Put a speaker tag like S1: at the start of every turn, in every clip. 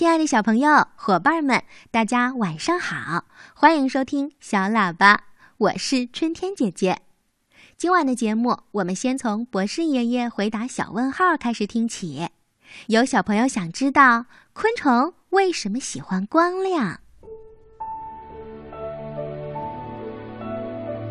S1: 亲爱的小朋友、伙伴们，大家晚上好！欢迎收听小喇叭，我是春天姐姐。今晚的节目，我们先从博士爷爷回答小问号开始听起。有小朋友想知道，昆虫为什么喜欢光亮？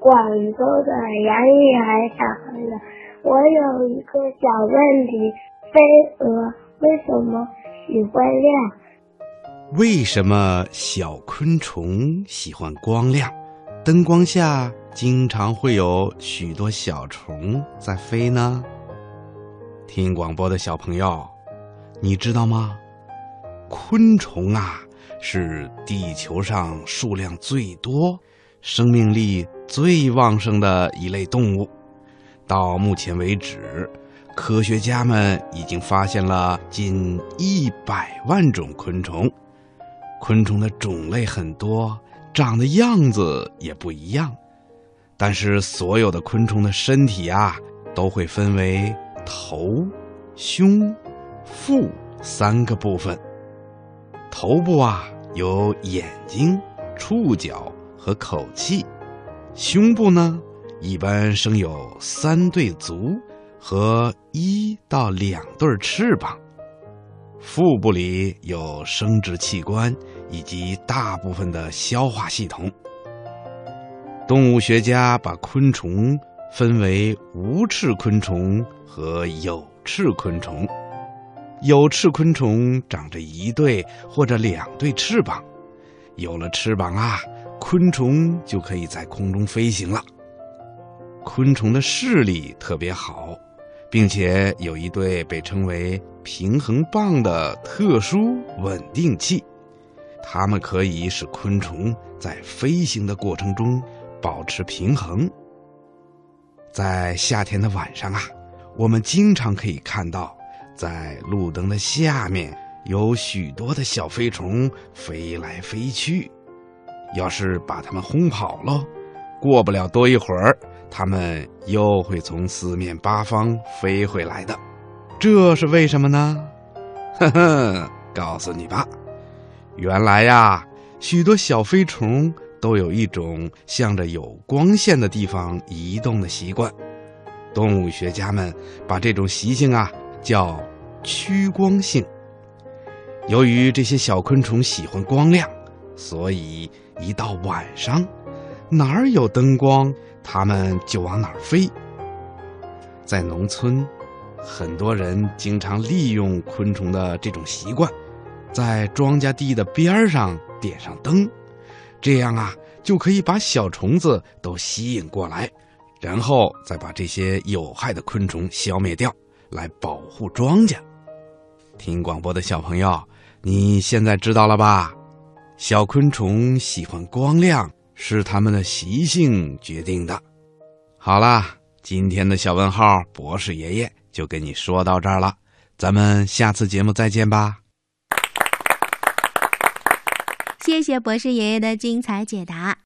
S2: 广州的杨玉涵小朋友，我有一个小问题：飞蛾为什么喜欢亮？
S3: 为什么小昆虫喜欢光亮？灯光下经常会有许多小虫在飞呢？听广播的小朋友，你知道吗？昆虫啊，是地球上数量最多。生命力最旺盛的一类动物，到目前为止，科学家们已经发现了近一百万种昆虫。昆虫的种类很多，长的样子也不一样，但是所有的昆虫的身体啊，都会分为头、胸、腹三个部分。头部啊，有眼睛、触角。和口气，胸部呢一般生有三对足和一到两对翅膀，腹部里有生殖器官以及大部分的消化系统。动物学家把昆虫分为无翅昆虫和有翅昆虫，有翅昆虫长着一对或者两对翅膀，有了翅膀啊。昆虫就可以在空中飞行了。昆虫的视力特别好，并且有一对被称为平衡棒的特殊稳定器，它们可以使昆虫在飞行的过程中保持平衡。在夏天的晚上啊，我们经常可以看到，在路灯的下面有许多的小飞虫飞来飞去。要是把它们轰跑了，过不了多一会儿，它们又会从四面八方飞回来的。这是为什么呢？呵呵，告诉你吧，原来呀，许多小飞虫都有一种向着有光线的地方移动的习惯。动物学家们把这种习性啊叫趋光性。由于这些小昆虫喜欢光亮。所以，一到晚上，哪儿有灯光，它们就往哪儿飞。在农村，很多人经常利用昆虫的这种习惯，在庄稼地的边上点上灯，这样啊，就可以把小虫子都吸引过来，然后再把这些有害的昆虫消灭掉，来保护庄稼。听广播的小朋友，你现在知道了吧？小昆虫喜欢光亮，是它们的习性决定的。好啦，今天的小问号博士爷爷就跟你说到这儿了，咱们下次节目再见吧。
S1: 谢谢博士爷爷的精彩解答。